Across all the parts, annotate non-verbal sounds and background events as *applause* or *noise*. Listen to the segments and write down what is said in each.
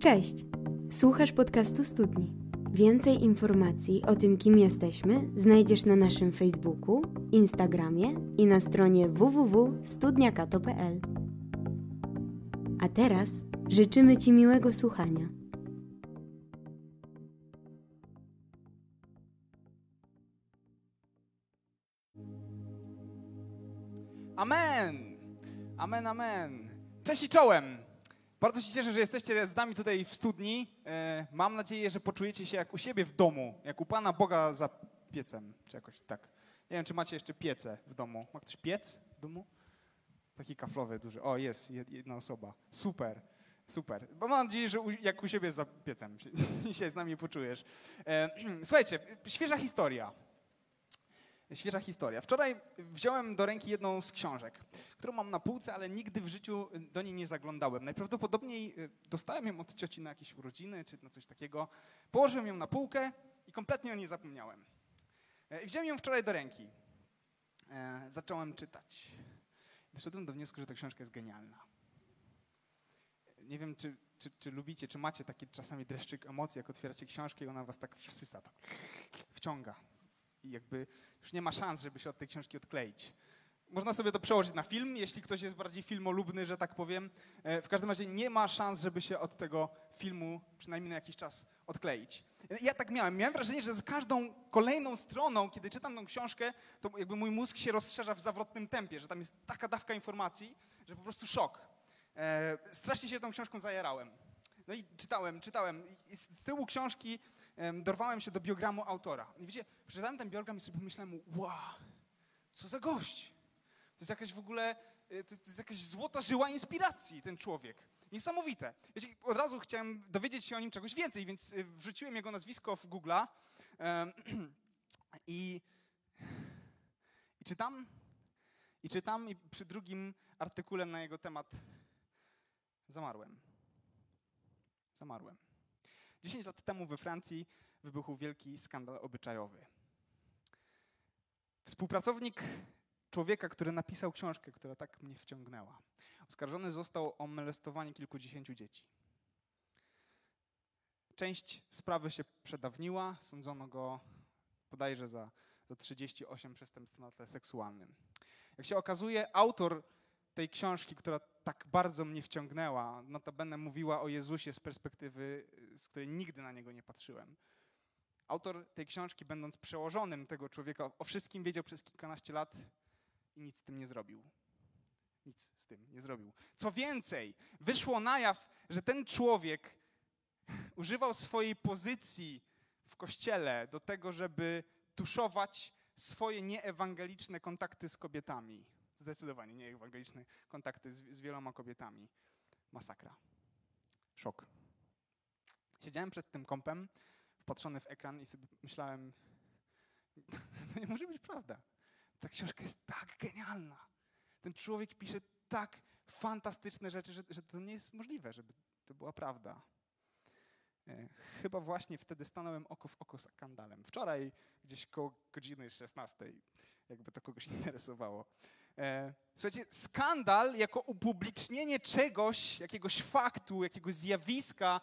Cześć! Słuchasz podcastu Studni. Więcej informacji o tym, kim jesteśmy, znajdziesz na naszym Facebooku, Instagramie i na stronie www.studniakato.pl. A teraz życzymy Ci miłego słuchania. Amen! Amen, amen. Cześć i czołem! Bardzo się cieszę, że jesteście z nami tutaj w studni. E, Mam nadzieję, że poczujecie się jak u siebie w domu, jak u Pana Boga za piecem, czy jakoś tak. Nie wiem, czy macie jeszcze piece w domu. Ma ktoś piec w domu? Taki kaflowy, duży. O, jest, jed- jedna osoba. Super, super. Bo mam nadzieję, że u, jak u siebie za piecem się *laughs* dzisiaj z nami poczujesz. E, *clears throat* Słuchajcie, świeża historia. Świeża historia. Wczoraj wziąłem do ręki jedną z książek, którą mam na półce, ale nigdy w życiu do niej nie zaglądałem. Najprawdopodobniej y, dostałem ją od cioci na jakieś urodziny czy na coś takiego. Położyłem ją na półkę i kompletnie o niej zapomniałem. E, wziąłem ją wczoraj do ręki. E, Zacząłem czytać. Doszedłem do wniosku, że ta książka jest genialna. Nie wiem, czy, czy, czy lubicie, czy macie taki czasami dreszczyk emocji, jak otwieracie książkę i ona was tak wsysa, tak wciąga i jakby już nie ma szans, żeby się od tej książki odkleić. Można sobie to przełożyć na film, jeśli ktoś jest bardziej filmolubny, że tak powiem. E, W każdym razie nie ma szans, żeby się od tego filmu przynajmniej na jakiś czas odkleić. Ja tak miałem. Miałem wrażenie, że z każdą kolejną stroną, kiedy czytam tą książkę, to jakby mój mózg się rozszerza w zawrotnym tempie, że tam jest taka dawka informacji, że po prostu szok. E, Strasznie się tą książką zajarałem. No i czytałem, czytałem. Z tyłu książki dorwałem się do biogramu autora. I wiecie, przeczytałem ten biogram i sobie pomyślałem, wow, co za gość. To jest jakaś w ogóle, y, to jest, to jest jakaś złota żyła inspiracji, ten człowiek. Niesamowite. Wiecie, od razu chciałem dowiedzieć się o nim czegoś więcej, więc y, wrzuciłem jego nazwisko w Google'a *clears throat* i, i czytam, i czytam i przy drugim artykule na jego temat zamarłem. Zamarłem. 10 lat temu we Francji wybuchł wielki skandal obyczajowy. Współpracownik człowieka, który napisał książkę, która tak mnie wciągnęła, oskarżony został o molestowanie kilkudziesięciu dzieci. Część sprawy się przedawniła, sądzono go bodajże za, za 38 przestępstw na tle seksualnym. Jak się okazuje, autor tej książki, która tak bardzo mnie wciągnęła, notabene mówiła o Jezusie z perspektywy, y, z której nigdy na niego nie patrzyłem. Autor tej książki, będąc przełożonym tego człowieka, o wszystkim wiedział przez kilkanaście lat i nic z tym nie zrobił. Nic z tym nie zrobił. Co więcej, wyszło na jaw, że ten człowiek używał swojej pozycji w kościele do tego, żeby tuszować swoje nieewangeliczne kontakty z kobietami. Zdecydowanie nieewangeliczne kontakty z, z wieloma kobietami. Masakra. Szok. Siedziałem przed tym kompem, wpatrzony w ekran i sobie myślałem, to *laughs* nie może być prawda. Ta książka jest tak genialna. Ten człowiek pisze tak fantastyczne rzeczy, że, że to nie jest możliwe, żeby to była prawda. E, Chyba właśnie wtedy stanąłem oko w oko z skandalem. Wczoraj gdzieś koło godziny 16, jakby to kogoś *laughs* interesowało. E, Słuchajcie, skandal jako upublicznienie czegoś, jakiegoś faktu, jakiegoś zjawiska,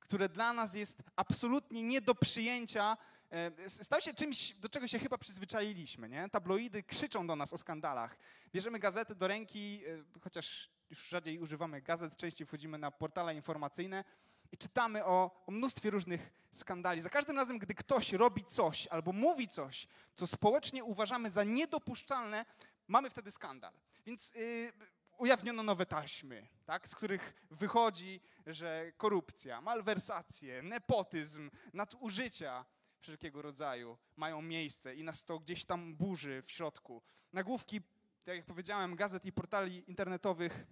które dla nas jest absolutnie nie do przyjęcia, e, stał się czymś, do czego się chyba przyzwyczailiśmy. Nie? Tabloidy krzyczą do nas o skandalach. Bierzemy gazety do ręki, e, chociaż już rzadziej używamy gazet, częściej wchodzimy na portale informacyjne i czytamy o, o mnóstwie różnych skandali. Za każdym razem, gdy ktoś robi coś albo mówi coś, co społecznie uważamy za niedopuszczalne, mamy wtedy skandal. Więc yy, ujawniono nowe taśmy, tak, z których wychodzi, że korupcja, malwersacje, nepotyzm, nadużycia wszelkiego rodzaju mają miejsce i nas to gdzieś tam burzy w środku. Nagłówki, tak jak powiedziałem, gazet i portali internetowych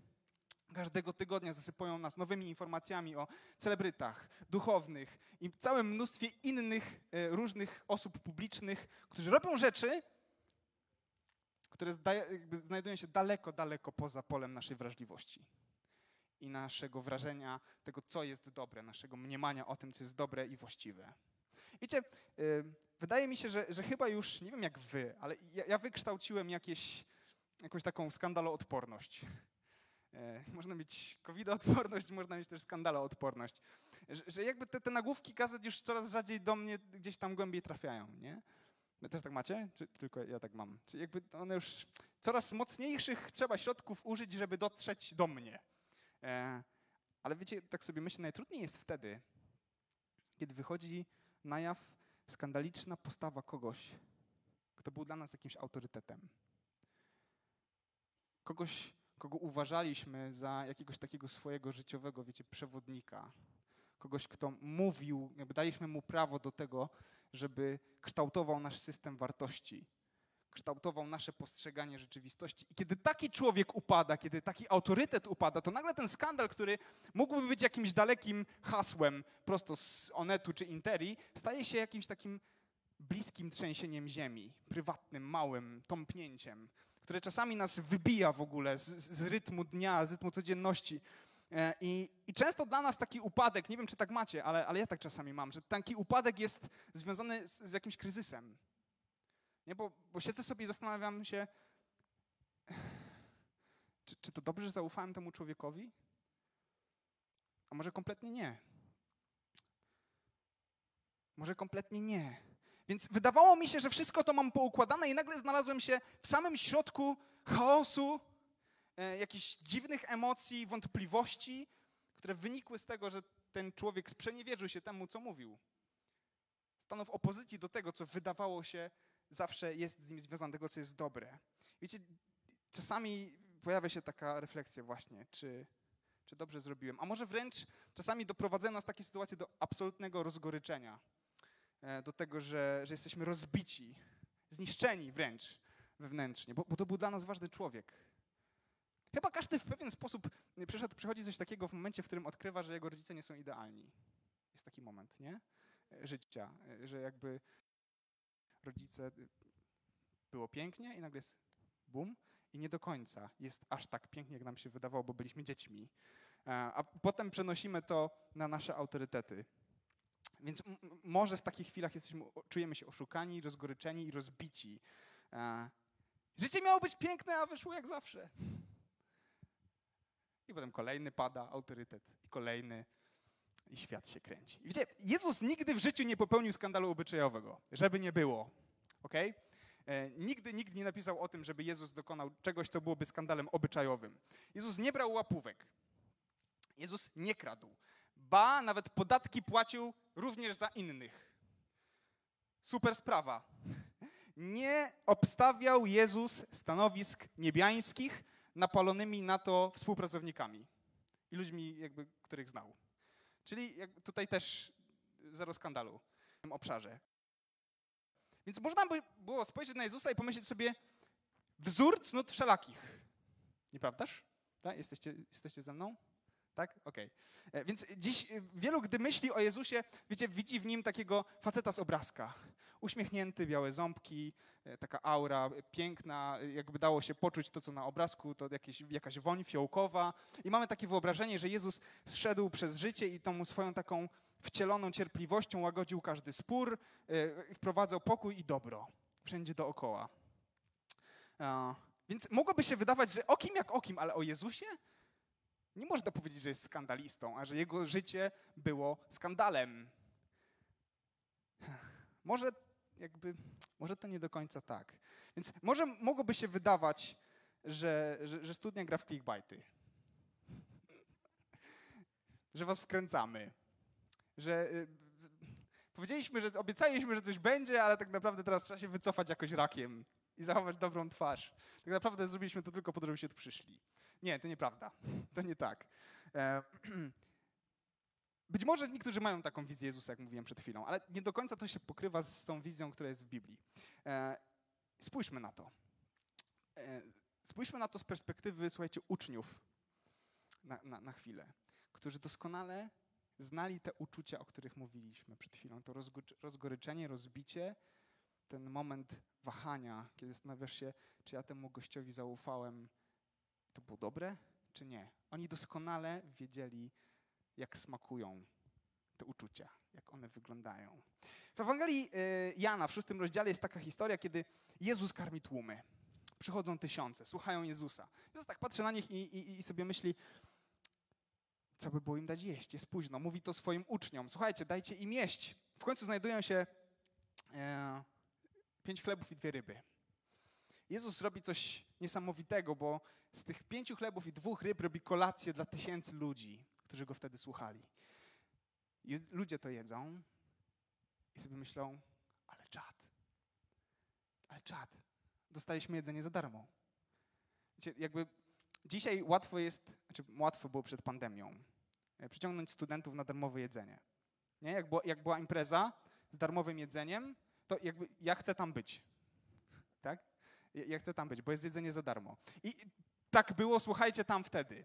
każdego tygodnia zasypują nas nowymi informacjami o celebrytach, duchownych i całym mnóstwie innych e, różnych osób publicznych, którzy robią rzeczy, które znajdują się daleko, daleko poza polem naszej wrażliwości i naszego wrażenia tego, co jest dobre, naszego mniemania o tym, co jest dobre i właściwe. Wiecie, y, wydaje mi się, że, że chyba już, nie wiem jak wy, ale ja, ja wykształciłem jakieś, jakąś taką skandaloodporność. E, można mieć COVID-odporność, można mieć też skandaloodporność. Że, że jakby te, te nagłówki gazet już coraz rzadziej do mnie gdzieś tam głębiej trafiają, nie? Wy też tak macie? Czy tylko ja tak mam? Czy jakby one już coraz mocniejszych trzeba środków użyć, żeby dotrzeć do mnie. E, ale wiecie, tak sobie myślę, najtrudniej jest wtedy, kiedy wychodzi na jaw skandaliczna postawa kogoś, kto był dla nas jakimś autorytetem. Kogoś, kogo uważaliśmy za jakiegoś takiego swojego życiowego, wiecie, przewodnika. Kogoś, kto mówił, jakby daliśmy mu prawo do tego, żeby kształtował nasz system wartości, kształtował nasze postrzeganie rzeczywistości. I kiedy taki człowiek upada, kiedy taki autorytet upada, to nagle ten skandal, który mógłby być jakimś dalekim hasłem prosto z Onetu czy Interi, staje się jakimś takim bliskim trzęsieniem ziemi, prywatnym, małym tąpnięciem, które czasami nas wybija w ogóle z, z rytmu dnia, z rytmu codzienności. E, I, I, często dla nas taki upadek, nie wiem czy tak macie, ale, ale ja tak czasami mam, że taki upadek jest związany z, z jakimś kryzysem. Nie, bo, bo siedzę sobie i zastanawiam się, *sighs* czy, czy to dobrze, że zaufałem temu człowiekowi? A może kompletnie nie? Może kompletnie nie. Więc wydawało mi się, że wszystko to mam poukładane i nagle znalazłem się w samym środku chaosu, jakichś dziwnych emocji, wątpliwości, które wynikły z tego, że ten człowiek sprzeniewierzył się temu, co mówił. Stanął w opozycji do tego, co wydawało się zawsze jest z nim związane, tego, co jest dobre. Wiecie, czasami pojawia się taka refleksja właśnie, czy, czy dobrze zrobiłem. A może wręcz czasami doprowadzają nas takie sytuacje do absolutnego rozgoryczenia, e, do tego, że, że jesteśmy rozbici, zniszczeni wręcz wewnętrznie, bo, bo to był dla nas ważny człowiek. Chyba każdy w pewien sposób przyszedł, przychodzi coś takiego w momencie, w którym odkrywa, że jego rodzice nie są idealni. Jest taki moment, nie? Życia, że jakby rodzice, y, było pięknie i nagle jest bum i nie do końca jest aż tak pięknie, jak nam się wydawało, bo byliśmy dziećmi. E, a potem przenosimy to na nasze autorytety. Więc może w takich chwilach jesteśmy, czujemy się oszukani, rozgoryczeni i rozbici. E, życie miało być piękne, a wyszło jak zawsze. I potem kolejny pada autorytet, i kolejny, i świat się kręci. I wiecie, Jezus nigdy w życiu nie popełnił skandalu obyczajowego, żeby nie było. Okay? E, nigdy nikt nie napisał o tym, żeby Jezus dokonał czegoś, co byłoby skandalem obyczajowym. Jezus nie brał łapówek. Jezus nie kradł. Ba, nawet podatki płacił również za innych. Super sprawa. *laughs* Nie obstawiał Jezus stanowisk niebiańskich napalonymi na to współpracownikami i ludźmi, jakby, których znał. Czyli tutaj też zero skandalu w tym obszarze. Więc można by było spojrzeć na Jezusa i pomyśleć sobie, wzór cnót wszelakich. Nieprawdaż? Tak? Jesteście, jesteście ze mną? Tak? Okej. Okay. E, więc dziś e, wielu, gdy myśli o Jezusie, wiecie, widzi w nim takiego faceta z obrazka. Uśmiechnięty, białe ząbki, e, taka aura piękna, jakby dało się poczuć to, co na obrazku, to jakieś, jakaś woń fiołkowa. I mamy takie wyobrażenie, że Jezus zszedł przez życie i tą swoją taką wcieloną cierpliwością łagodził każdy spór, wprowadzał pokój i dobro wszędzie dookoła. Więc mogłoby się wydawać, że o kim jak o kim, ale o Jezusie nie można powiedzieć, że jest skandalistą, a że jego życie było skandalem. Może jakby, może to nie do końca tak. Więc może mogłoby się wydawać, że, że, że studnia gra w clickbaity. *laughs* że was wkręcamy. Że y, powiedzieliśmy, że obiecaliśmy, że coś będzie, ale tak naprawdę teraz trzeba się wycofać jakoś rakiem i zachować dobrą twarz. Tak naprawdę zrobiliśmy to tylko po to, żebyście tu przyszli. Nie, to nieprawda. *laughs* To nie tak. E, *clears throat* być może niektórzy mają taką wizję Jezusa, jak mówiłem przed chwilą, ale nie do końca to się pokrywa z tą wizją, która jest w Biblii. E, spójrzmy na to. E, spójrzmy na to z perspektywy, słuchajcie, uczniów na, na, na chwilę, którzy doskonale znali te uczucia, o których mówiliśmy przed chwilą. To rozgoryczenie, rozbicie, ten moment wahania, kiedy zastanawiasz się, czy ja temu gościowi zaufałem, to było dobre, czy nie. Oni doskonale wiedzieli, jak smakują te uczucia, jak one wyglądają. W Ewangelii y, Jana w szóstym rozdziale jest taka historia, kiedy Jezus karmi tłumy. Przychodzą tysiące, słuchają Jezusa. Jezus tak patrzy na nich i, i, i sobie myśli, co by było im dać jeść? Jest późno. Mówi to swoim uczniom. Słuchajcie, dajcie im jeść. W końcu znajdują się e, pięć chlebów i dwie ryby. Jezus robi coś niesamowitego, bo z tych pięciu chlebów i dwóch ryb robi kolację dla tysięcy ludzi, którzy go wtedy słuchali. I ludzie to jedzą i sobie myślą, ale czad, ale czad, dostaliśmy jedzenie za darmo. Wiecie, jakby dzisiaj łatwo jest, znaczy łatwo było przed pandemią, e, przyciągnąć studentów na darmowe jedzenie. Nie? Jak, było, jak była impreza z darmowym jedzeniem, to jakby ja chcę tam być. Tak? Ja chcę tam być, bo jest jedzenie za darmo. I tak było, słuchajcie, tam wtedy.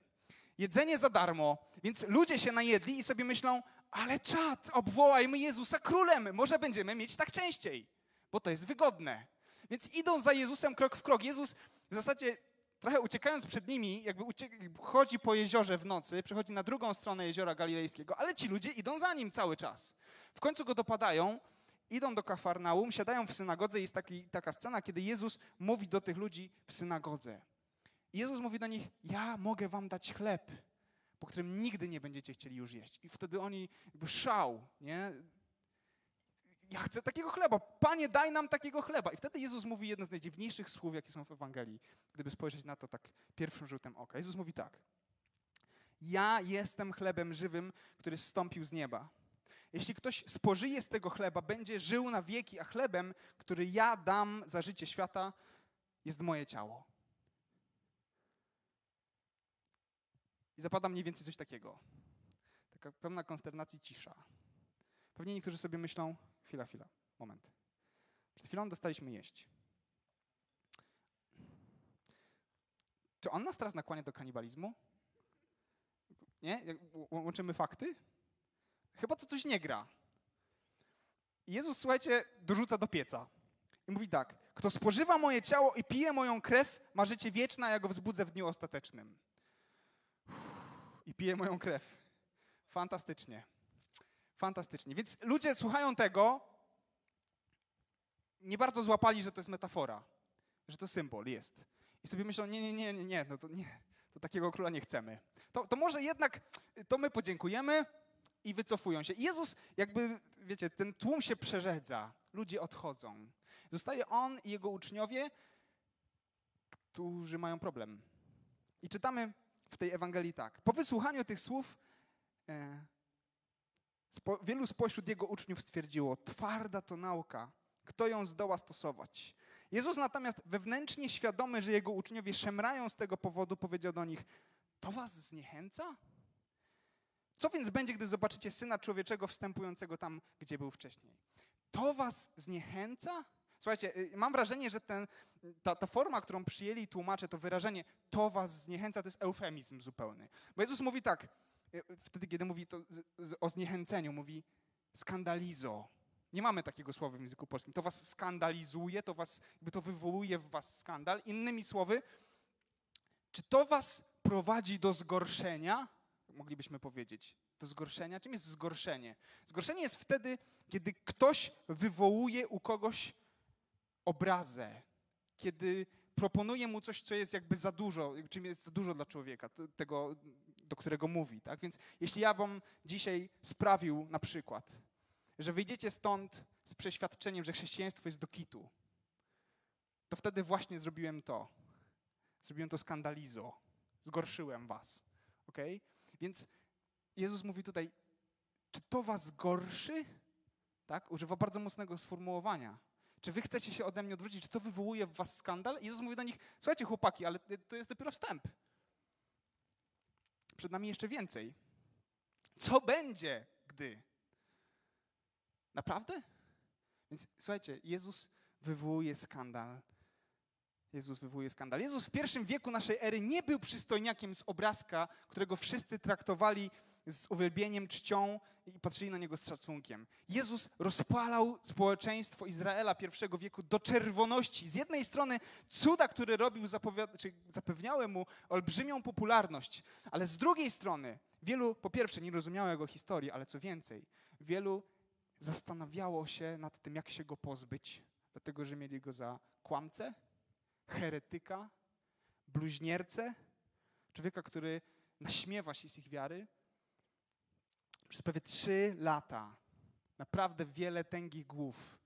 Jedzenie za darmo, więc ludzie się najedli i sobie myślą, ale czad, obwołajmy Jezusa królem, może będziemy mieć tak częściej, bo to jest wygodne. Więc idą za Jezusem krok w krok. Jezus w zasadzie trochę uciekając przed nimi, jakby chodzi po jeziorze w nocy, przechodzi na drugą stronę jeziora galilejskiego, ale ci ludzie idą za nim cały czas. W końcu go dopadają, idą do Kafarnaum, siadają w synagodze i jest taki, taka scena, kiedy Jezus mówi do tych ludzi w synagodze. Jezus mówi do nich, ja mogę wam dać chleb, po którym nigdy nie będziecie chcieli już jeść. I wtedy oni jakby szał, nie? Ja chcę takiego chleba. Panie, daj nam takiego chleba. I wtedy Jezus mówi jedno z najdziwniejszych słów, jakie są w Ewangelii, gdyby spojrzeć na to tak pierwszym rzutem oka. Jezus mówi tak. Ja jestem chlebem żywym, który zstąpił z nieba. Jeśli ktoś spożyje z tego chleba, będzie żył na wieki, a chlebem, który ja dam za życie świata, jest moje ciało. I zapada mniej więcej coś takiego. Taka pełna konsternacji cisza. Pewnie niektórzy sobie myślą, chwila, chwila, moment. Przed chwilą dostaliśmy jeść. Czy on nas teraz nakłania do kanibalizmu? Nie? Łączymy fakty? Chyba to coś nie gra. Jezus, słuchajcie, dorzuca do pieca. I mówi tak, kto spożywa moje ciało i pije moją krew, ma życie wieczne, a ja go wzbudzę w dniu ostatecznym. I pije moją krew. Fantastycznie. Fantastycznie. Więc ludzie słuchają tego, nie bardzo złapali, że to jest metafora, że to symbol jest. I sobie myślą, nie, nie, nie, nie, nie, no to nie, to takiego króla nie chcemy. To, to może jednak, to my podziękujemy i wycofują się. I Jezus jakby, wiecie, ten tłum się przerzedza, ludzie odchodzą. Zostaje on i jego uczniowie, którzy mają problem. I czytamy w tej Ewangelii tak. Po wysłuchaniu tych słów e, spo, wielu spośród jego uczniów stwierdziło, twarda to nauka, kto ją zdoła stosować. Jezus natomiast wewnętrznie świadomy, że jego uczniowie szemrają z tego powodu, powiedział do nich, to was zniechęca? Co więc będzie, gdy zobaczycie Syna Człowieczego wstępującego tam, gdzie był wcześniej? To was zniechęca? Słuchajcie, y, mam wrażenie, że ten, ta, ta forma, którą przyjęli tłumacze, to wyrażenie to was zniechęca, to jest eufemizm zupełny. Bo Jezus mówi tak, y, wtedy kiedy mówi to o zniechęceniu, mówi skandalizo. Nie mamy takiego słowa w języku polskim. To was skandalizuje, to was, jakby to wywołuje w was skandal. Innymi słowy, czy to was prowadzi do zgorszenia? Moglibyśmy powiedzieć. Do zgorszenia? Czym jest zgorszenie? Zgorszenie jest wtedy, kiedy ktoś wywołuje u kogoś obrazę, kiedy proponuje mu coś, co jest jakby za dużo, czym jest za dużo dla człowieka, tego, do którego mówi. Tak? Więc jeśli ja wam dzisiaj sprawił na przykład, że wyjdziecie stąd z przeświadczeniem, że chrześcijaństwo jest do kitu, to wtedy właśnie zrobiłem to. Zrobiłem to skandalizo. Zgorszyłem was. ok? Więc Jezus mówi tutaj, czy to was gorszy? Tak? Używa bardzo mocnego sformułowania. Czy wy chcecie się ode mnie odwrócić? Czy to wywołuje w was skandal? I Jezus mówi do nich, słuchajcie chłopaki, ale to jest dopiero wstęp. Przed nami jeszcze więcej. Co będzie, gdy? Naprawdę? Więc słuchajcie, Jezus wywołuje skandal. Jezus wywołuje skandal. Jezus w pierwszym wieku naszej ery nie był przystojniakiem z obrazka, którego wszyscy traktowali z uwielbieniem, czcią i patrzyli na niego z szacunkiem. Jezus rozpalał społeczeństwo Izraela pierwszego wieku do czerwoności. Z jednej strony cuda, które robił, zapewniały mu olbrzymią popularność, ale z drugiej strony wielu, po pierwsze, nie rozumiało jego historii, ale co więcej, wielu zastanawiało się nad tym, jak się go pozbyć, dlatego że mieli go za kłamcę, heretyka, bluźniercę, człowieka, który naśmiewa się z ich wiary. Przez prawie trzy lata naprawdę wiele tęgich głów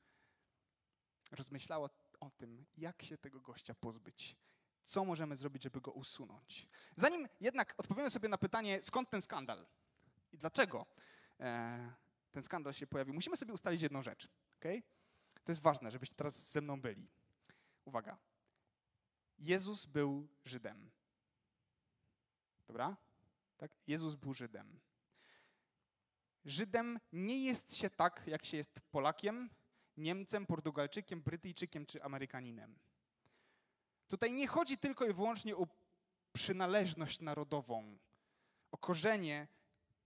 rozmyślało o tym, jak się tego gościa pozbyć. Co możemy zrobić, żeby go usunąć? Zanim jednak odpowiemy sobie na pytanie, skąd ten skandal i dlaczego e, ten skandal się pojawił, musimy sobie ustalić jedną rzecz. Okay? To jest ważne, żebyście teraz ze mną byli. Uwaga. Jezus był Żydem. Dobra? Tak? Jezus był Żydem. Żydem nie jest się tak, jak się jest Polakiem, Niemcem, Portugalczykiem, Brytyjczykiem czy Amerykaninem. Tutaj nie chodzi tylko i wyłącznie o przynależność narodową, o korzenie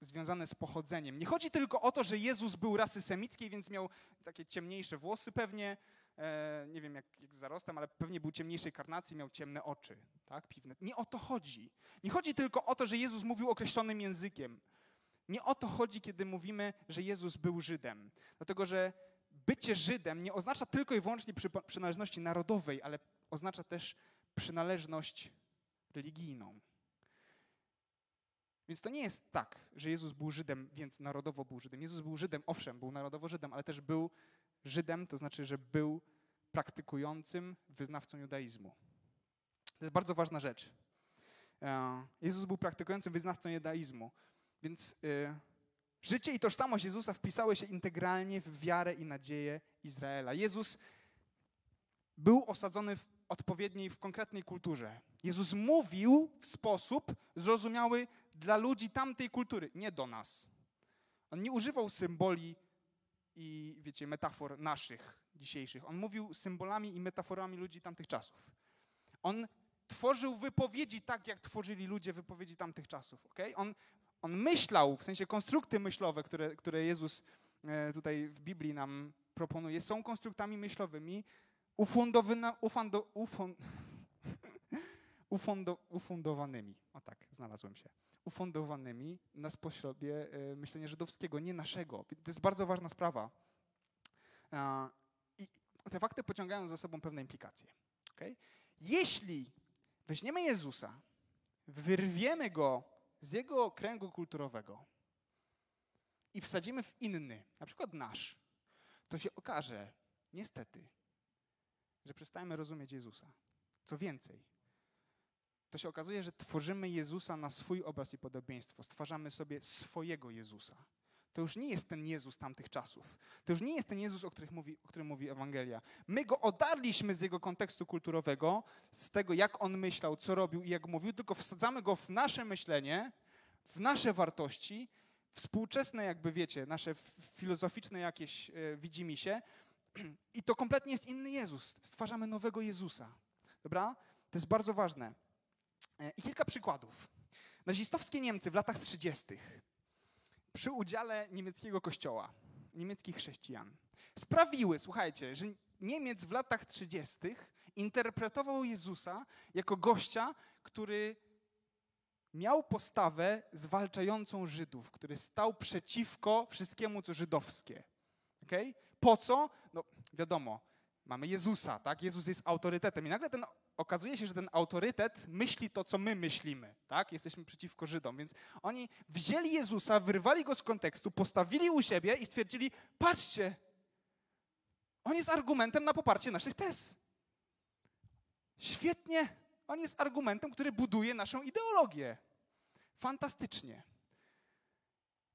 związane z pochodzeniem. Nie chodzi tylko o to, że Jezus był rasy semickiej, więc miał takie ciemniejsze włosy pewnie, e, nie wiem jak, jak zarostem, ale pewnie był ciemniejszej karnacji, miał ciemne oczy, tak, piwne. Nie o to chodzi. Nie chodzi tylko o to, że Jezus mówił określonym językiem. Nie o to chodzi, kiedy mówimy, że Jezus był Żydem. Dlatego, że bycie Żydem nie oznacza tylko i wyłącznie przynależności narodowej, ale oznacza też przynależność religijną. Więc to nie jest tak, że Jezus był Żydem, więc narodowo był Żydem. Jezus był Żydem, owszem, był narodowo Żydem, ale też był Żydem, to znaczy, że był praktykującym wyznawcą judaizmu. To jest bardzo ważna rzecz. E, Jezus był praktykującym wyznawcą judaizmu, więc e, życie i tożsamość Jezusa wpisały się integralnie w wiarę i nadzieję Izraela. Jezus był osadzony w odpowiedniej, w konkretnej kulturze. Jezus mówił w sposób zrozumiały dla ludzi tamtej kultury, nie do nas. On nie używał symboli i, wiecie, metafor naszych, dzisiejszych. On mówił symbolami i metaforami ludzi tamtych czasów. On tworzył wypowiedzi tak, jak tworzyli ludzie wypowiedzi tamtych czasów. Okay? On, on myślał, w sensie konstrukty myślowe, które, które Jezus e, tutaj w Biblii nam proponuje, są konstruktami myślowymi *laughs* ufundowanymi. O tak, znalazłem się. Ufundowanymi na sposobie e, myślenia żydowskiego, nie naszego. To jest bardzo ważna sprawa. I te fakty pociągają za sobą pewne implikacje. Okay? Jeśli weźmiemy Jezusa, wyrwiemy go z jego kręgu kulturowego i wsadzimy w inny, na przykład nasz, to się okaże, niestety, że przestajemy rozumieć Jezusa. Co więcej, to się okazuje, że tworzymy Jezusa na swój obraz i podobieństwo. Stwarzamy sobie swojego Jezusa. To już nie jest ten Jezus tamtych czasów. To już nie jest ten Jezus, o, mówi, o którym mówi Ewangelia. My go odarliśmy z jego kontekstu kulturowego, z tego, jak on myślał, co robił i jak mówił, tylko wsadzamy go w nasze myślenie, w nasze wartości, współczesne, jakby wiecie, nasze filozoficzne jakieś e, widzimy się. I to kompletnie jest inny Jezus. Stwarzamy nowego Jezusa. Dobra? To jest bardzo ważne. E, I kilka przykładów. Nazistowskie Niemcy w latach 30. przy udziale niemieckiego kościoła, niemieckich chrześcijan, sprawiły, słuchajcie, że Niemiec w latach 30. interpretował Jezusa jako gościa, który miał postawę zwalczającą Żydów, który stał przeciwko wszystkiemu, co żydowskie. Okay? Po co? No wiadomo, mamy Jezusa, tak? Jezus jest autorytetem i nagle ten, okazuje się, że ten autorytet myśli to, co my myślimy, tak? Jesteśmy przeciwko Żydom, więc oni wzięli Jezusa, wyrwali go z kontekstu, postawili u siebie i stwierdzili, patrzcie, on jest argumentem na poparcie naszych tez. Świetnie, on jest argumentem, który buduje naszą ideologię. Fantastycznie.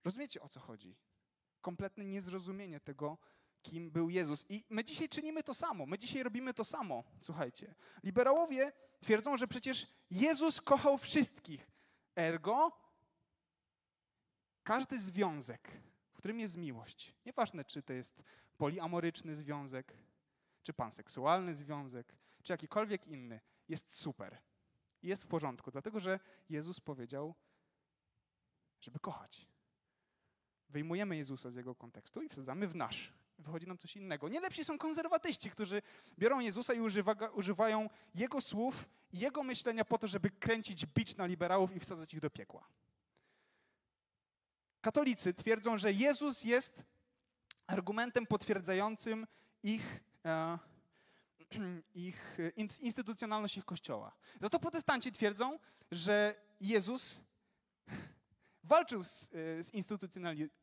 Rozumiecie, o co chodzi? Kompletne niezrozumienie tego, kim był Jezus. I my dzisiaj czynimy to samo. My dzisiaj robimy to samo. Słuchajcie. Liberałowie twierdzą, że przecież Jezus kochał wszystkich. Ergo, każdy związek, w którym jest miłość, nieważne czy to jest poliamoryczny związek, czy panseksualny związek, czy jakikolwiek inny, jest super. Jest w porządku, dlatego że Jezus powiedział, żeby kochać. Wyjmujemy Jezusa z jego kontekstu i wsadzamy w nasz wychodzi nam coś innego. Nie lepsi są konserwatyści, którzy biorą Jezusa i używa, używają Jego słów i Jego myślenia po to, żeby kręcić bicz na liberałów i wsadzać ich do piekła. Katolicy twierdzą, że Jezus jest argumentem potwierdzającym ich, e, *clears throat* ich instytucjonalność ich kościoła. Za to protestanci twierdzą, że Jezus walczył z, z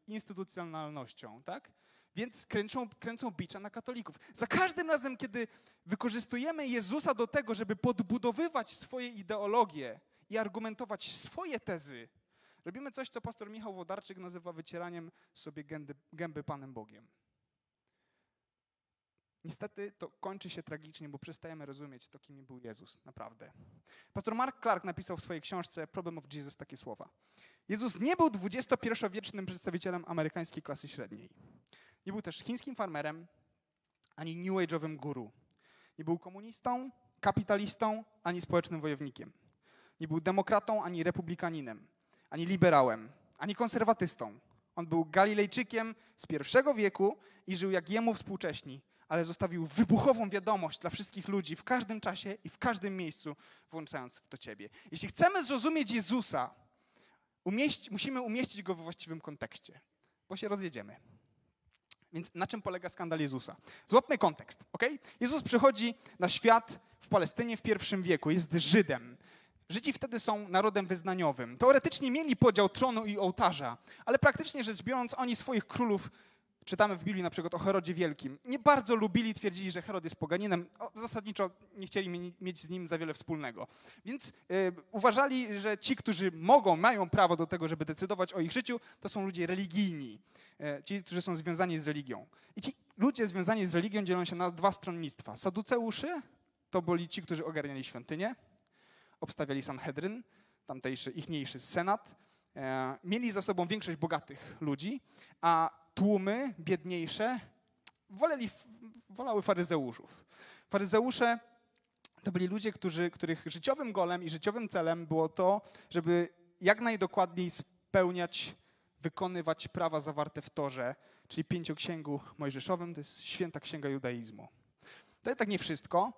instytucjonalnością, tak? Więc kręcą, kręcą bicza na katolików. Za każdym razem, kiedy wykorzystujemy Jezusa do tego, żeby podbudowywać swoje ideologie i argumentować swoje tezy, robimy coś, co pastor Michał Wodarczyk nazywa wycieraniem sobie gęby, gęby Panem Bogiem. Niestety to kończy się tragicznie, bo przestajemy rozumieć to, kim był Jezus, naprawdę. Pastor Mark Clark napisał w swojej książce Problem of Jesus takie słowa. Jezus nie był XXI-wiecznym przedstawicielem amerykańskiej klasy średniej. Nie był też chińskim farmerem, ani new age'owym guru. Nie był komunistą, kapitalistą, ani społecznym wojownikiem. Nie był demokratą, ani republikaninem, ani liberałem, ani konserwatystą. On był Galilejczykiem z pierwszego wieku i żył jak jemu współcześni, ale zostawił wybuchową wiadomość dla wszystkich ludzi w każdym czasie i w każdym miejscu, włączając w to ciebie. Jeśli chcemy zrozumieć Jezusa, umieść, musimy umieścić go we właściwym kontekście, bo się rozjedziemy. Więc na czym polega skandal Jezusa? Złapmy kontekst, ok? Jezus przychodzi na świat w Palestynie w pierwszym wieku, jest Żydem. Żydzi wtedy są narodem wyznaniowym. Teoretycznie mieli podział tronu i ołtarza, ale praktycznie rzecz biorąc, oni swoich królów czytamy w Biblii na przykład o Herodzie Wielkim. Nie bardzo lubili, twierdzili, że Herod jest poganinem. O, zasadniczo nie chcieli mieć z nim za wiele wspólnego. Więc y, uważali, że ci, którzy mogą, mają prawo do tego, żeby decydować o ich życiu, to są ludzie religijni. Y, ci, którzy są związani z religią. I ci ludzie związani z religią dzielą się na dwa stronnictwa. Saduceuszy to byli ci, którzy ogarniali świątynię, obstawiali Sanhedryn, tamtejszy, ichniejszy senat, e, mieli za sobą większość bogatych ludzi, a tłumy biedniejsze woleli, wolały faryzeuszów. Faryzeusze to byli ludzie, którzy, których życiowym golem i życiowym celem było to, żeby jak najdokładniej spełniać, wykonywać prawa zawarte w Torze, czyli pięcioksięgu mojżeszowym, to jest święta księga judaizmu. To jest tak nie wszystko.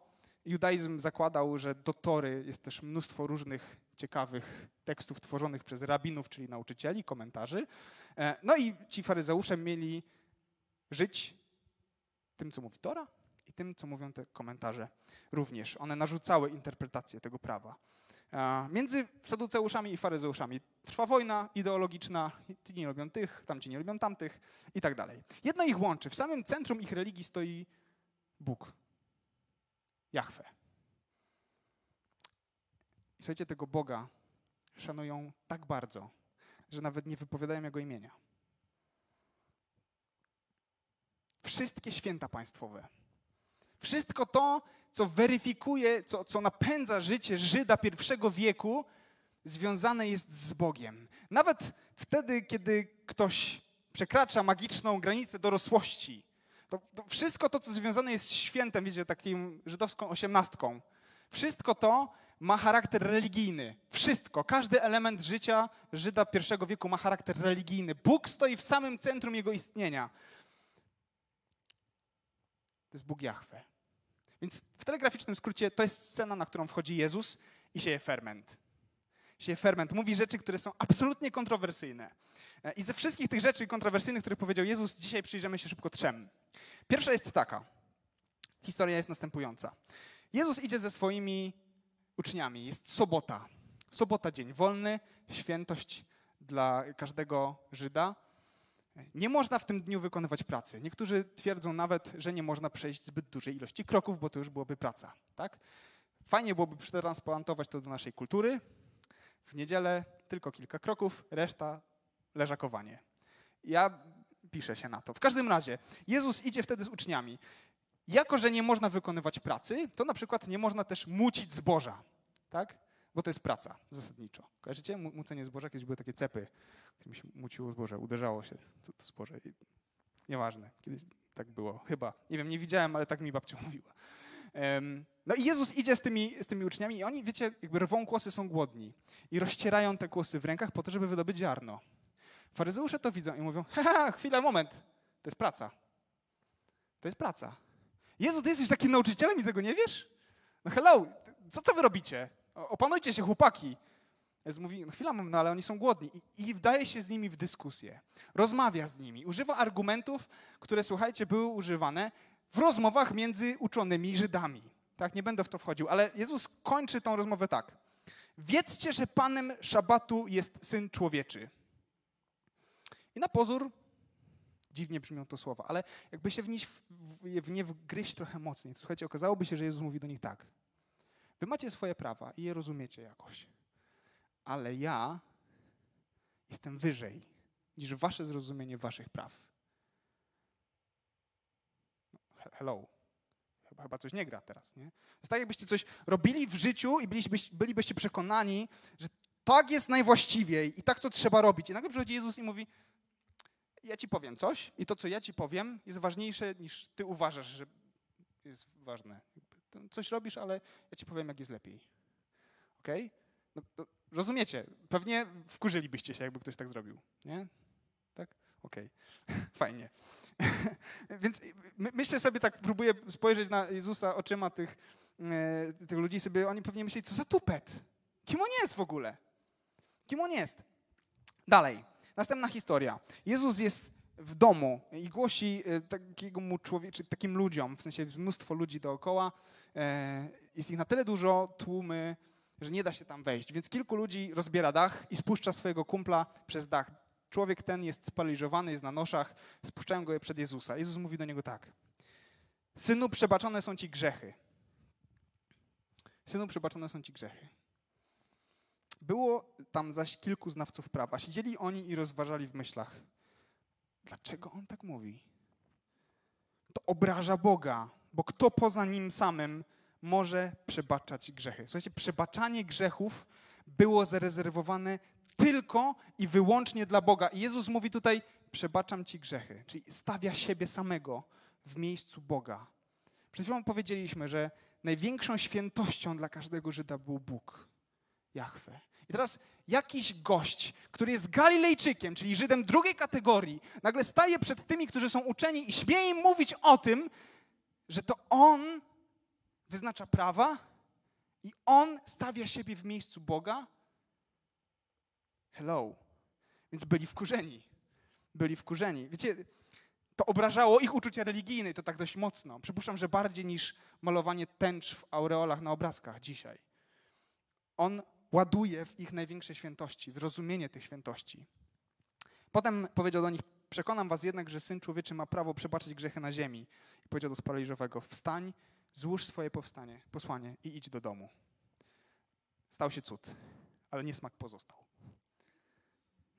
Judaizm zakładał, że do Tory jest też mnóstwo różnych ciekawych tekstów tworzonych przez rabinów, czyli nauczycieli, komentarzy. E, no i ci faryzeusze mieli żyć tym, co mówi Tora i tym, co mówią te komentarze również. One narzucały interpretację tego prawa. E, między saduceuszami i faryzeuszami trwa wojna ideologiczna, ci nie lubią tych, tamci nie lubią tamtych i tak dalej. Jedno ich łączy. W samym centrum ich religii stoi Bóg, Jahwe. Słuchajcie, tego Boga szanują tak bardzo, że nawet nie wypowiadają Jego imienia. Wszystkie święta państwowe, wszystko to, co weryfikuje, co, co napędza życie Żyda pierwszego wieku, związane jest z Bogiem. Nawet wtedy, kiedy ktoś przekracza magiczną granicę dorosłości, to, to wszystko to, co związane jest z świętem, wiecie, takim żydowską osiemnastką, wszystko to ma charakter religijny. Wszystko, każdy element życia Żyda pierwszego wieku ma charakter religijny. Bóg stoi w samym centrum jego istnienia. To jest Bóg Jahwe. Więc w telegraficznym skrócie to jest scena, na którą wchodzi Jezus i sieje ferment. Sieje ferment. Mówi rzeczy, które są absolutnie kontrowersyjne. E, I ze wszystkich tych rzeczy kontrowersyjnych, które powiedział Jezus, dzisiaj przyjrzymy się szybko trzem. Pierwsza jest taka. Historia jest następująca. Jezus idzie ze swoimi uczniami. Jest sobota. Sobota, dzień wolny, świętość dla każdego Żyda. Nie można w tym dniu wykonywać pracy. Niektórzy twierdzą nawet, że nie można przejść zbyt dużej ilości kroków, bo to już byłoby praca. Tak? Fajnie byłoby przetransplantować to do naszej kultury. W niedzielę tylko kilka kroków, reszta leżakowanie. Ja piszę się na to. W każdym razie, Jezus idzie wtedy z uczniami. Jako, że nie można wykonywać pracy, to na przykład nie można też mucić zboża, tak? Bo to jest praca zasadniczo. Kojarzycie? Mucenie zboża, kiedyś były takie cepy, którym się muciło zboże, uderzało się to, to zboże. I nieważne, kiedyś tak było, chyba. Nie wiem, nie widziałem, ale tak mi babcia *laughs* mówiła. No i Jezus idzie z tymi, z tymi uczniami i oni, wiecie, jakby rwą kłosy, są głodni. I rozcierają te kłosy w rękach po to, żeby wydobyć ziarno. Faryzeusze to widzą i mówią, haha, chwila, moment, to jest praca. To jest praca. Jezu, ty jesteś takim nauczycielem i tego nie wiesz? No hello, co, co wy robicie? Opanujcie się, chłopaki. Jezus mówi, no chwila no ale oni są głodni. I, I wdaje się z nimi w dyskusję. Rozmawia z nimi. Używa argumentów, które, słuchajcie, były używane w rozmowach między uczonymi Żydami. Tak, nie będę w to wchodził, ale Jezus kończy tą rozmowę tak. Wiedzcie, że Panem Szabatu jest Syn Człowieczy. I na pozór dziwnie brzmią to słowa, ale jakby się w, nie, w, w nie wgryźć trochę mocniej, to słuchajcie, okazałoby się, że Jezus mówi do nich tak. Wy macie swoje prawa i je rozumiecie jakoś, ale ja jestem wyżej niż wasze zrozumienie waszych praw. No, hello. Chyba, coś nie gra teraz, nie? To jest tak, jakbyście coś robili w życiu i bylibyście, bylibyście przekonani, że tak jest najwłaściwiej i tak to trzeba robić. I nagle przychodzi Jezus i mówi, ja ci powiem coś i to, co ja ci powiem, jest ważniejsze niż ty uważasz, że jest ważne. Coś robisz, ale ja ci powiem, jak jest lepiej. Okay? No, rozumiecie? Pewnie wkurzylibyście się, jakby ktoś tak zrobił, nie? Tak? Okej. *laughs* Fajnie. *laughs* Więc my, myślę sobie tak, próbuję spojrzeć na Jezusa oczyma tych, e, tych ludzi sobie, oni pewnie myśleli, co za tupet. Kim on jest w ogóle? Kim on jest? Dalej. Następna historia. Jezus jest w domu i głosi e, takiemu człowiek, czy takim ludziom, w sensie mnóstwo ludzi dookoła. E, jest ich na tyle dużo, tłumy, że nie da się tam wejść. Więc kilku ludzi rozbiera dach i spuszcza swojego kumpla przez dach. Człowiek ten jest sparaliżowany, jest na noszach, spuszczają go przed Jezusa. Jezus mówi do niego tak. Synu, przebaczone są ci grzechy. Synu, przebaczone są ci grzechy. Było tam zaś kilku znawców prawa. Siedzieli oni i rozważali w myślach. Dlaczego on tak mówi? To obraża Boga, bo kto poza nim samym może przebaczać grzechy? Słuchajcie, przebaczanie grzechów było zarezerwowane tylko i wyłącznie dla Boga. I Jezus mówi tutaj: Przebaczam ci grzechy, czyli stawia siebie samego w miejscu Boga. Przed chwilą powiedzieliśmy, że największą świętością dla każdego Żyda był Bóg, Jahwe. I teraz jakiś gość, który jest Galilejczykiem, czyli Żydem drugiej kategorii, nagle staje przed tymi, którzy są uczeni i śmieje im mówić o tym, że to on wyznacza prawa i on stawia siebie w miejscu Boga. Hello. Więc byli wkurzeni. Byli wkurzeni. Wiecie, to obrażało ich uczucia religijne to tak dość mocno. Przypuszczam, że bardziej niż malowanie tęcz w aureolach na obrazkach dzisiaj. On ładuje w ich największe świętości, w rozumienie tych świętości. Potem powiedział do nich, przekonam was jednak, że Syn Człowieczy ma prawo przebaczyć grzechy na ziemi. I powiedział do sparaliżowego, wstań, złóż swoje powstanie, posłanie i idź do domu. Stał się cud, ale niesmak pozostał.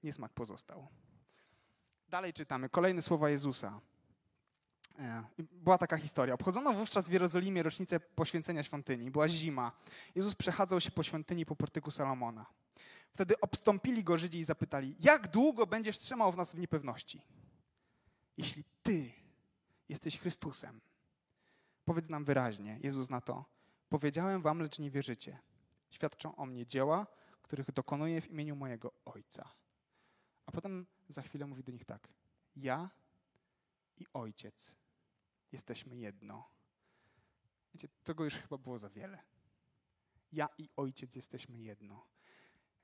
Niesmak pozostał. Dalej czytamy kolejne słowa Jezusa. E, była taka historia. Obchodzono wówczas w Jerozolimie rocznicę poświęcenia świątyni. Była zima. Jezus przechadzał się po świątyni po portyku Salomona. Wtedy obstąpili go Żydzi i zapytali, jak długo będziesz trzymał w nas w niepewności? Jeśli Ty jesteś Chrystusem, powiedz nam wyraźnie. Jezus na to, powiedziałem wam, lecz nie wierzycie. Świadczą o mnie dzieła, których dokonuję w imieniu mojego Ojca. A potem za chwilę mówi do nich tak. Ja i Ojciec jesteśmy jedno. Wiecie, tego już chyba było za wiele. Ja i Ojciec jesteśmy jedno.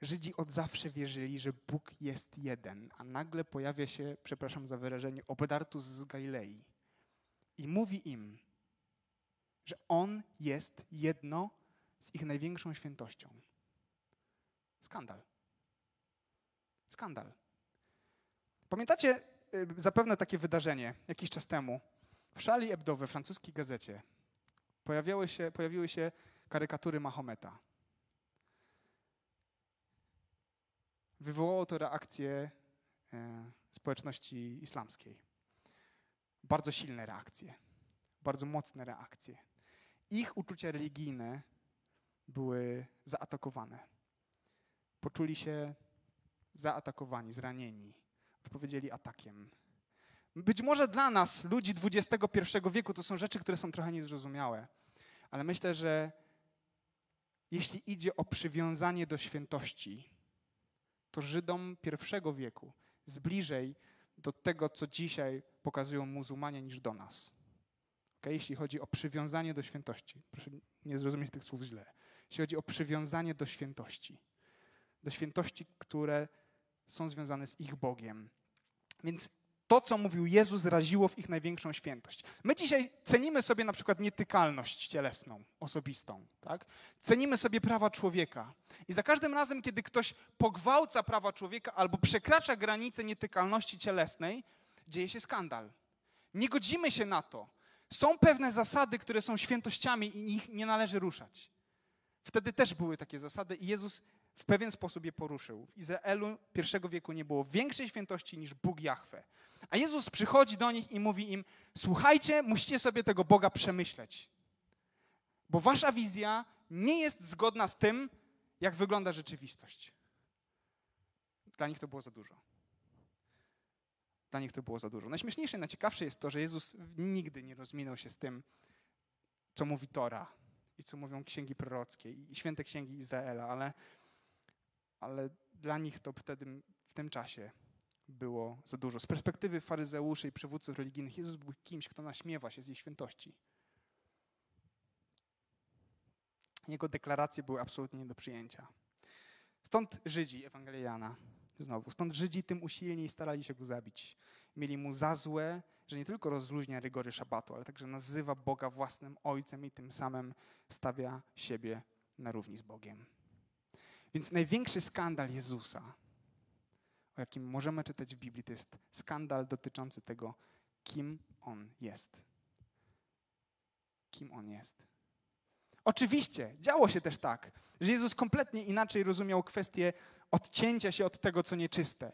Żydzi od zawsze wierzyli, że Bóg jest jeden, a nagle pojawia się, przepraszam za wyrażenie, obedartus z Galilei i mówi im, że On jest jedno z ich największą świętością. Skandal. Skandal. Pamiętacie y, zapewne takie wydarzenie jakiś czas temu? W Charlie Hebdo we francuskiej gazecie pojawiły się, pojawiły się karykatury Mahometa. Wywołało to reakcję e, społeczności islamskiej. Bardzo silne reakcje, bardzo mocne reakcje. Ich uczucia religijne były zaatakowane. Poczuli się zaatakowani, zranieni. Odpowiedzieli atakiem. Być może dla nas, ludzi XXI wieku, to są rzeczy, które są trochę niezrozumiałe, ale myślę, że jeśli idzie o przywiązanie do świętości, to Żydom pierwszego wieku jest bliżej do tego, co dzisiaj pokazują muzułmanie, niż do nas. Okay? Jeśli chodzi o przywiązanie do świętości, proszę nie zrozumieć tych słów źle. Jeśli chodzi o przywiązanie do świętości, do świętości, które są związane z ich Bogiem. Więc To, co mówił Jezus, raziło w ich największą świętość. My dzisiaj cenimy sobie na przykład nietykalność cielesną, osobistą. Tak? Cenimy sobie prawa człowieka. I za każdym razem, kiedy ktoś pogwałca prawa człowieka albo przekracza granice nietykalności cielesnej, dzieje się skandal. Nie godzimy się na to. Są pewne zasady, które są świętościami i ich nie należy ruszać. Wtedy też były takie zasady i Jezus w pewien sposób je poruszył. W Izraelu pierwszego wieku nie było większej świętości niż Bóg Jahwe. A Jezus przychodzi do nich i mówi im: Słuchajcie, musicie sobie tego Boga przemyśleć. Bo wasza wizja nie jest zgodna z tym, jak wygląda rzeczywistość. Dla nich to było za dużo. Dla nich to było za dużo. Najśmieszniejsze i najciekawsze jest to, że Jezus nigdy nie rozminął się z tym, co mówi Tora i co mówią księgi prorockie i święte księgi Izraela, ale, ale dla nich to wtedy, w tym czasie było za dużo. Z perspektywy faryzeuszy i przywódców religijnych Jezus był kimś, kto naśmiewa się z ich świętości. Jego deklaracje były absolutnie nie do przyjęcia. Stąd Żydzi, Ewangelia Jana, znowu, stąd Żydzi tym usilniej starali się go zabić. Mieli mu za złe, że nie tylko rozluźnia rygory szabatu, ale także nazywa Boga własnym Ojcem i tym samym stawia siebie na równi z Bogiem. Więc największy skandal Jezusa, o jakim możemy czytać w Biblii, to jest skandal dotyczący tego, kim On jest. Kim On jest. Oczywiście, działo się też tak, że Jezus kompletnie inaczej rozumiał kwestię odcięcia się od tego, co nieczyste.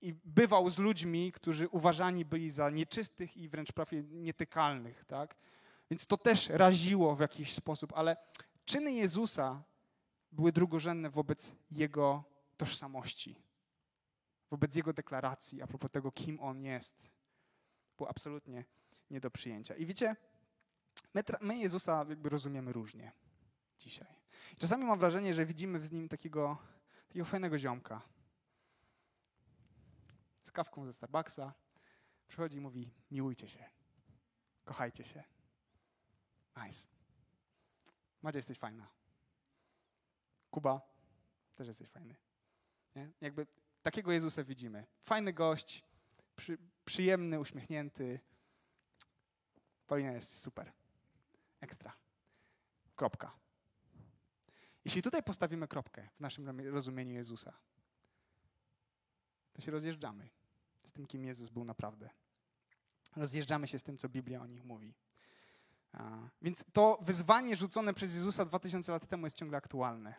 I bywał z ludźmi, którzy uważani byli za nieczystych i wręcz prawie nietykalnych. Tak? Więc to też raziło w jakiś sposób, ale czyny Jezusa były drugorzędne wobec Jego tożsamości, wobec Jego deklaracji a propos tego, kim On jest. Było absolutnie nie do przyjęcia. I wiecie, my, my Jezusa jakby rozumiemy różnie dzisiaj. Czasami mam wrażenie, że widzimy w nim takiego, takiego fajnego ziomka z kawką ze Starbucksa. Przychodzi i mówi, miłujcie się, kochajcie się. Nice. Madzia, jesteś fajna. Kuba, też jesteś fajny. Nie? Jakby takiego Jezusa widzimy. Fajny gość, przy, przyjemny, uśmiechnięty. Paulina jest super. Ekstra. Kropka. Jeśli tutaj postawimy kropkę w naszym rozumieniu Jezusa, to się rozjeżdżamy z tym, kim Jezus był naprawdę. Rozjeżdżamy się z tym, co Biblia o nich mówi. A, więc to wyzwanie rzucone przez Jezusa 2000 lat temu jest ciągle aktualne.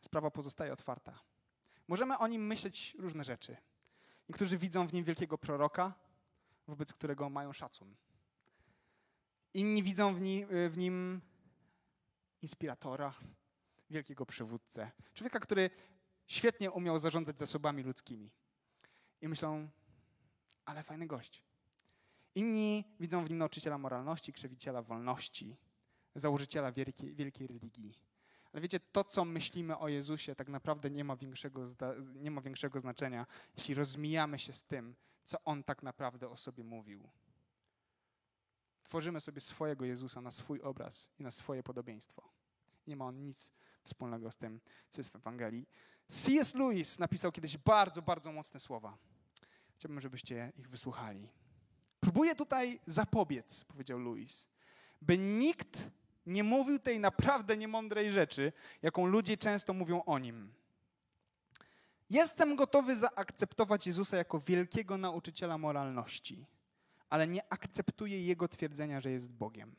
Sprawa pozostaje otwarta. Możemy o nim myśleć różne rzeczy. Niektórzy widzą w nim wielkiego proroka, wobec którego mają szacun. Inni widzą w, ni, w nim inspiratora, wielkiego przywódcę. Człowieka, który świetnie umiał zarządzać zasobami ludzkimi. I myślą, ale fajny gość. Inni widzą w nim nauczyciela moralności, krzewiciela wolności, założyciela wielkiej, wielkiej religii. Ale wiecie, to, co myślimy o Jezusie, tak naprawdę nie ma, większego, nie ma większego znaczenia, jeśli rozmijamy się z tym, co On tak naprawdę o sobie mówił. Tworzymy sobie swojego Jezusa na swój obraz i na swoje podobieństwo. Nie ma on nic wspólnego z tym, co jest w Ewangelii. C.S. Lewis napisał kiedyś bardzo, bardzo mocne słowa. Chciałbym, żebyście ich wysłuchali. Próbuję tutaj zapobiec, powiedział Lewis, by nikt nie mówił tej naprawdę niemądrej rzeczy, jaką ludzie często mówią o nim. Jestem gotowy zaakceptować Jezusa jako wielkiego nauczyciela moralności, ale nie akceptuję jego twierdzenia, że jest Bogiem.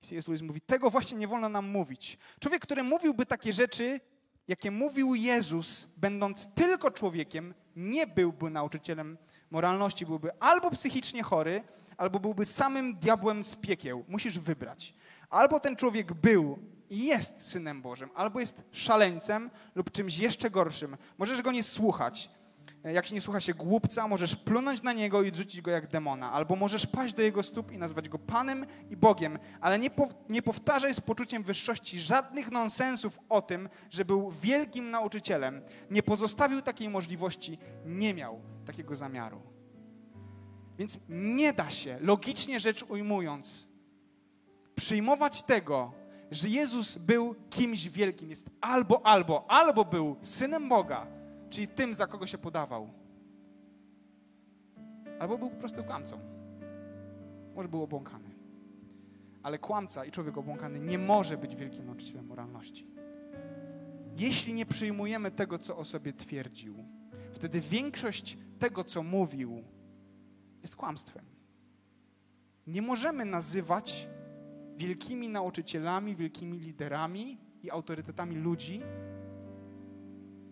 C.S. Lewis mówi, tego właśnie nie wolno nam mówić. Człowiek, który mówiłby takie rzeczy, jakie mówił Jezus, będąc tylko człowiekiem, nie byłby nauczycielem moralności. Byłby albo psychicznie chory, albo byłby samym diabłem z piekieł. Musisz wybrać. Albo ten człowiek był i jest synem Bożym, albo jest szaleńcem lub czymś jeszcze gorszym. Możesz go nie słuchać, jak się nie słucha się głupca, możesz plunąć na niego i odrzucić go jak demona, albo możesz paść do jego stóp i nazwać go Panem i Bogiem, ale nie, po, nie powtarzaj z poczuciem wyższości żadnych nonsensów o tym, że był wielkim nauczycielem. Nie pozostawił takiej możliwości, nie miał takiego zamiaru. Więc nie da się, logicznie rzecz ujmując, przyjmować tego, że Jezus był kimś wielkim. Jest albo, albo, albo był synem Boga, czyli tym, za kogo się podawał. Albo był po prostu kłamcą. Może był obłąkany. Ale kłamca i człowiek obłąkany nie może być wielkim nauczycielem moralności. Jeśli nie przyjmujemy tego, co o sobie twierdził, wtedy większość tego, co mówił, jest kłamstwem. Nie możemy nazywać wielkimi nauczycielami, wielkimi liderami i autorytetami ludzi,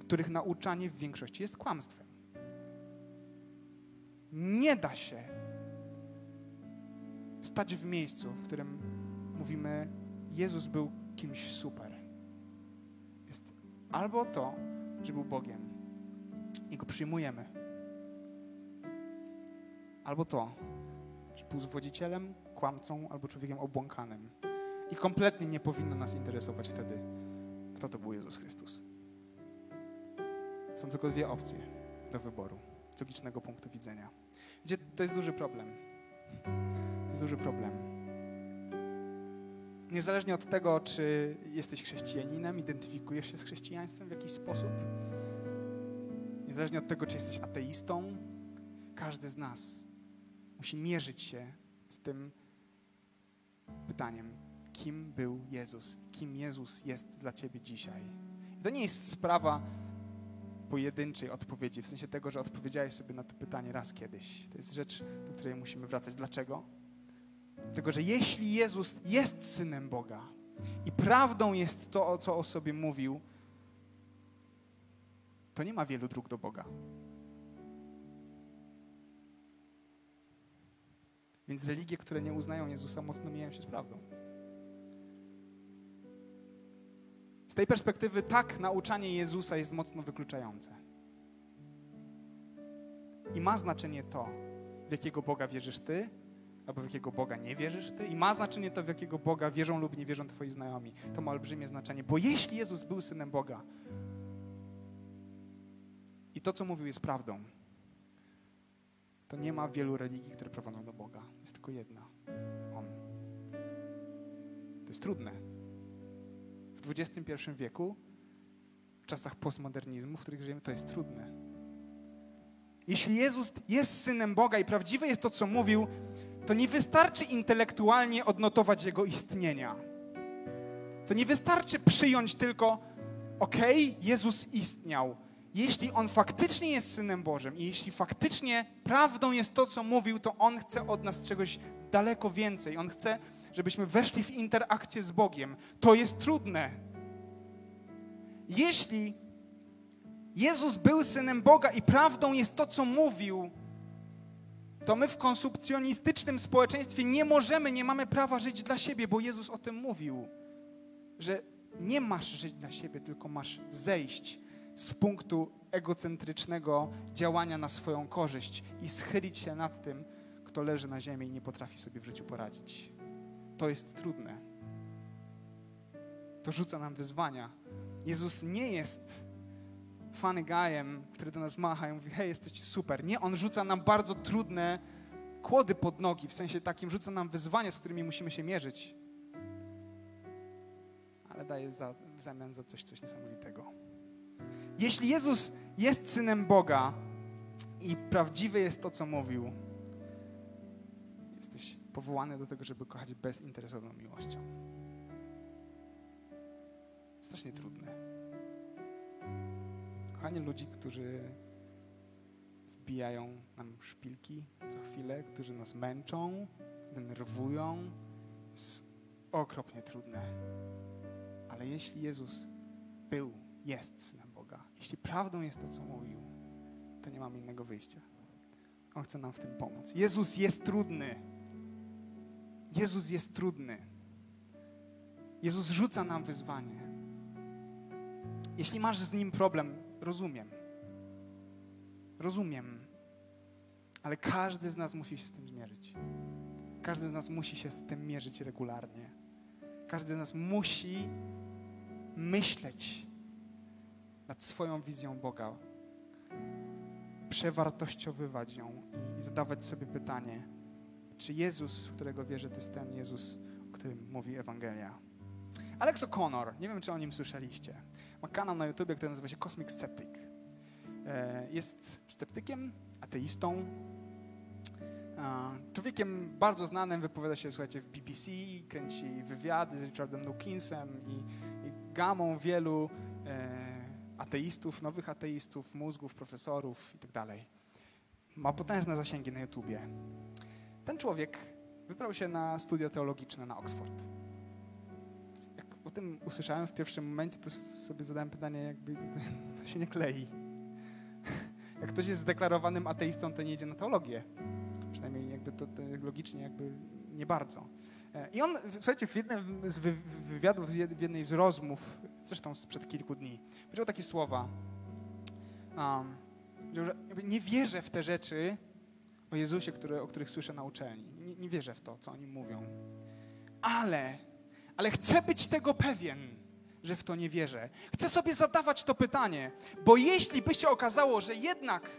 których nauczanie w większości jest kłamstwem. Nie da się stać w miejscu, w którym mówimy, Jezus był kimś super. Jest albo to, że był Bogiem i go przyjmujemy, albo to, że był zwodzicielem, kłamcą albo człowiekiem obłąkanym. I kompletnie nie powinno nas interesować wtedy, kto to był Jezus Chrystus. Są tylko dwie opcje do wyboru z logicznego punktu widzenia. Wiecie, to jest duży problem. To jest duży problem. Niezależnie od tego, czy jesteś chrześcijaninem, identyfikujesz się z chrześcijaństwem w jakiś sposób, niezależnie od tego, czy jesteś ateistą, każdy z nas musi mierzyć się z tym pytaniem, kim był Jezus, kim Jezus jest dla ciebie dzisiaj. I to nie jest sprawa pojedynczej odpowiedzi, w sensie tego, że odpowiedziałeś sobie na to pytanie raz kiedyś. To jest rzecz, do której musimy wracać. Dlaczego? Dlatego, że jeśli Jezus jest synem Boga i prawdą jest to, co o sobie mówił, to nie ma wielu dróg do Boga. Więc religie, które nie uznają Jezusa, mocno mijają się z prawdą. Tej perspektywy, tak, nauczanie Jezusa jest mocno wykluczające. I ma znaczenie to, w jakiego Boga wierzysz ty, albo w jakiego Boga nie wierzysz ty. I ma znaczenie to, w jakiego Boga wierzą lub nie wierzą twoi znajomi. To ma olbrzymie znaczenie, bo jeśli Jezus był synem Boga i to, co mówił, jest prawdą, to nie ma wielu religii, które prowadzą do Boga. Jest tylko jedna. On. To jest trudne. W XXI wieku, w czasach postmodernizmu, w których żyjemy, to jest trudne. Jeśli Jezus jest synem Boga i prawdziwe jest to, co mówił, to nie wystarczy intelektualnie odnotować jego istnienia. To nie wystarczy przyjąć tylko, okej, okay, Jezus istniał jeśli On faktycznie jest Synem Bożym i jeśli faktycznie prawdą jest to, co mówił, to On chce od nas czegoś daleko więcej. On chce, żebyśmy weszli w interakcję z Bogiem. To jest trudne. Jeśli Jezus był Synem Boga i prawdą jest to, co mówił, to my w konsumpcjonistycznym społeczeństwie nie możemy, nie mamy prawa żyć dla siebie, bo Jezus o tym mówił, że nie masz żyć dla siebie, tylko masz zejść z punktu egocentrycznego działania na swoją korzyść i schylić się nad tym, kto leży na ziemi i nie potrafi sobie w życiu poradzić. To jest trudne. To rzuca nam wyzwania. Jezus nie jest fany gajem, który do nas macha i mówi, hej, jesteście super. Nie, On rzuca nam bardzo trudne kłody pod nogi, w sensie takim rzuca nam wyzwania, z którymi musimy się mierzyć. Ale daje za, w zamian za coś, coś niesamowitego. Jeśli Jezus jest synem Boga i prawdziwe jest to, co mówił, powołany do tego, żeby kochać bezinteresowną miłością. Strasznie trudne. Kochanie ludzi, którzy wbijają nam szpilki co chwilę, którzy nas męczą, denerwują, jest okropnie trudne. Ale jeśli Jezus był, jest synem jeśli prawdą jest to, co mówił, to nie mamy innego wyjścia. On chce nam w tym pomóc. Jezus jest trudny. Jezus jest trudny. Jezus rzuca nam wyzwanie. Jeśli masz z nim problem, rozumiem. Rozumiem. Ale każdy z nas musi się z tym zmierzyć. Każdy z nas musi się z tym mierzyć regularnie. Każdy z nas musi myśleć nad swoją wizją Boga, przewartościowywać ją i zadawać sobie pytanie, czy Jezus, w którego wierzę, to jest ten Jezus, o którym mówi Ewangelia. Alex O'Connor, nie wiem, czy o nim słyszeliście, ma kanał na YouTubie, który nazywa się Cosmic Sceptic. jest sceptykiem, ateistą, człowiekiem bardzo znanym, wypowiada się, słuchajcie, w BBC, kręci wywiady z Richardem Dawkinsem i, i gamą wielu e, ateistów, nowych ateistów, mózgów, profesorów itd. Tak Ma potężne zasięgi na YouTubie. Ten człowiek wybrał się na studia teologiczne na Oxford. Jak o tym usłyszałem w pierwszym momencie, to sobie zadałem pytanie, jakby to, to się nie klei. Jak ktoś jest zdeklarowanym ateistą, to nie idzie na teologię. Przynajmniej jakby to, to logicznie jakby nie bardzo. E, I on, słuchajcie, w jednym z wywiadów, w jednej z rozmów, zresztą sprzed kilku dni, powiedział takie słowa, um, nie wierzę w te rzeczy o Jezusie, które, o których słyszę na uczelni. Nie, nie wierzę w to, co oni mówią. Ale, ale chcę być tego pewien, że w to nie wierzę. Chcę sobie zadawać to pytanie, bo jeśli by się okazało, że jednak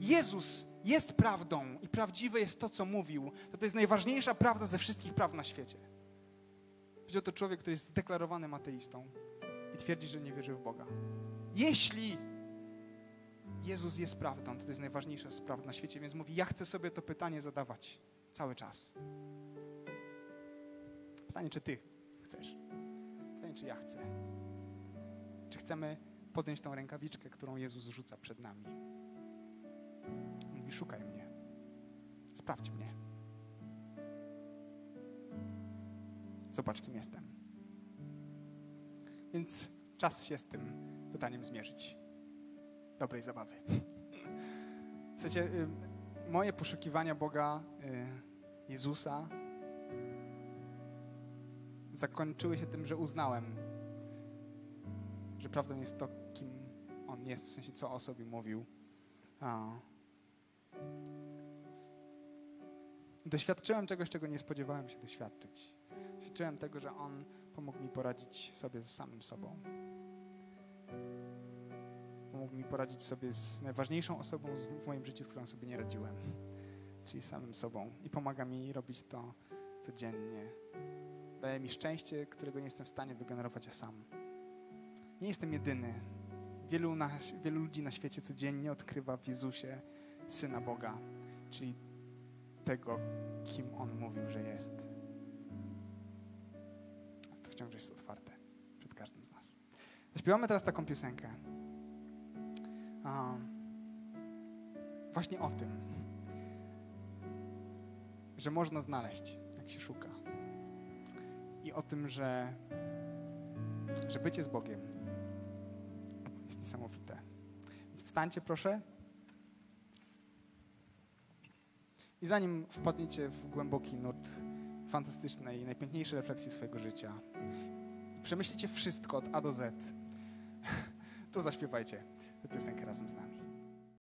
Jezus jest prawdą i prawdziwe jest to, co mówił, to to jest najważniejsza prawda ze wszystkich praw na świecie. Powiedział to człowiek, który jest zdeklarowanym ateistą i twierdzi, że nie wierzy w Boga. Jeśli Jezus jest prawdą, to jest najważniejsza sprawa na świecie, więc mówi, ja chcę sobie to pytanie zadawać cały czas. Pytanie, czy ty chcesz? Pytanie, czy ja chcę? Czy chcemy podjąć tą rękawiczkę, którą Jezus rzuca przed nami? Mówi, szukaj mnie. Sprawdź mnie. Zobacz, kim jestem. Więc czas się z tym pytaniem zmierzyć. Dobrej zabawy. Słuchajcie, y, moje poszukiwania Boga, y, Jezusa, zakończyły się tym, że uznałem, że prawdą jest to, kim On jest, w sensie co o sobie mówił. Doświadczyłem czegoś, czego nie spodziewałem się doświadczyć. Doświadczyłem tego, że On pomógł mi poradzić sobie z samym sobą. Pomógł mi poradzić sobie z najważniejszą osobą w moim życiu, z którą sobie nie radziłem, czyli samym sobą. I pomaga mi robić to codziennie. Daje mi szczęście, którego nie jestem w stanie wygenerować ja sam. Nie jestem jedyny. Wielu, na, wielu ludzi na świecie codziennie odkrywa w Jezusie Syna Boga, czyli tego, kim On mówił, że jest. To wciąż jest otwarte przed każdym z nas. Zaśpiewamy teraz taką piosenkę. Um, właśnie o tym, że można znaleźć, jak się szuka. I o tym, że, że bycie z Bogiem jest niesamowite. Więc wstańcie proszę. I zanim wpadniecie w głęboki nurt fantastycznej, najpiękniejszej refleksji swojego życia, przemyślicie wszystko od A do Z, *laughs* to zaśpiewajcie tę piosenkę razem.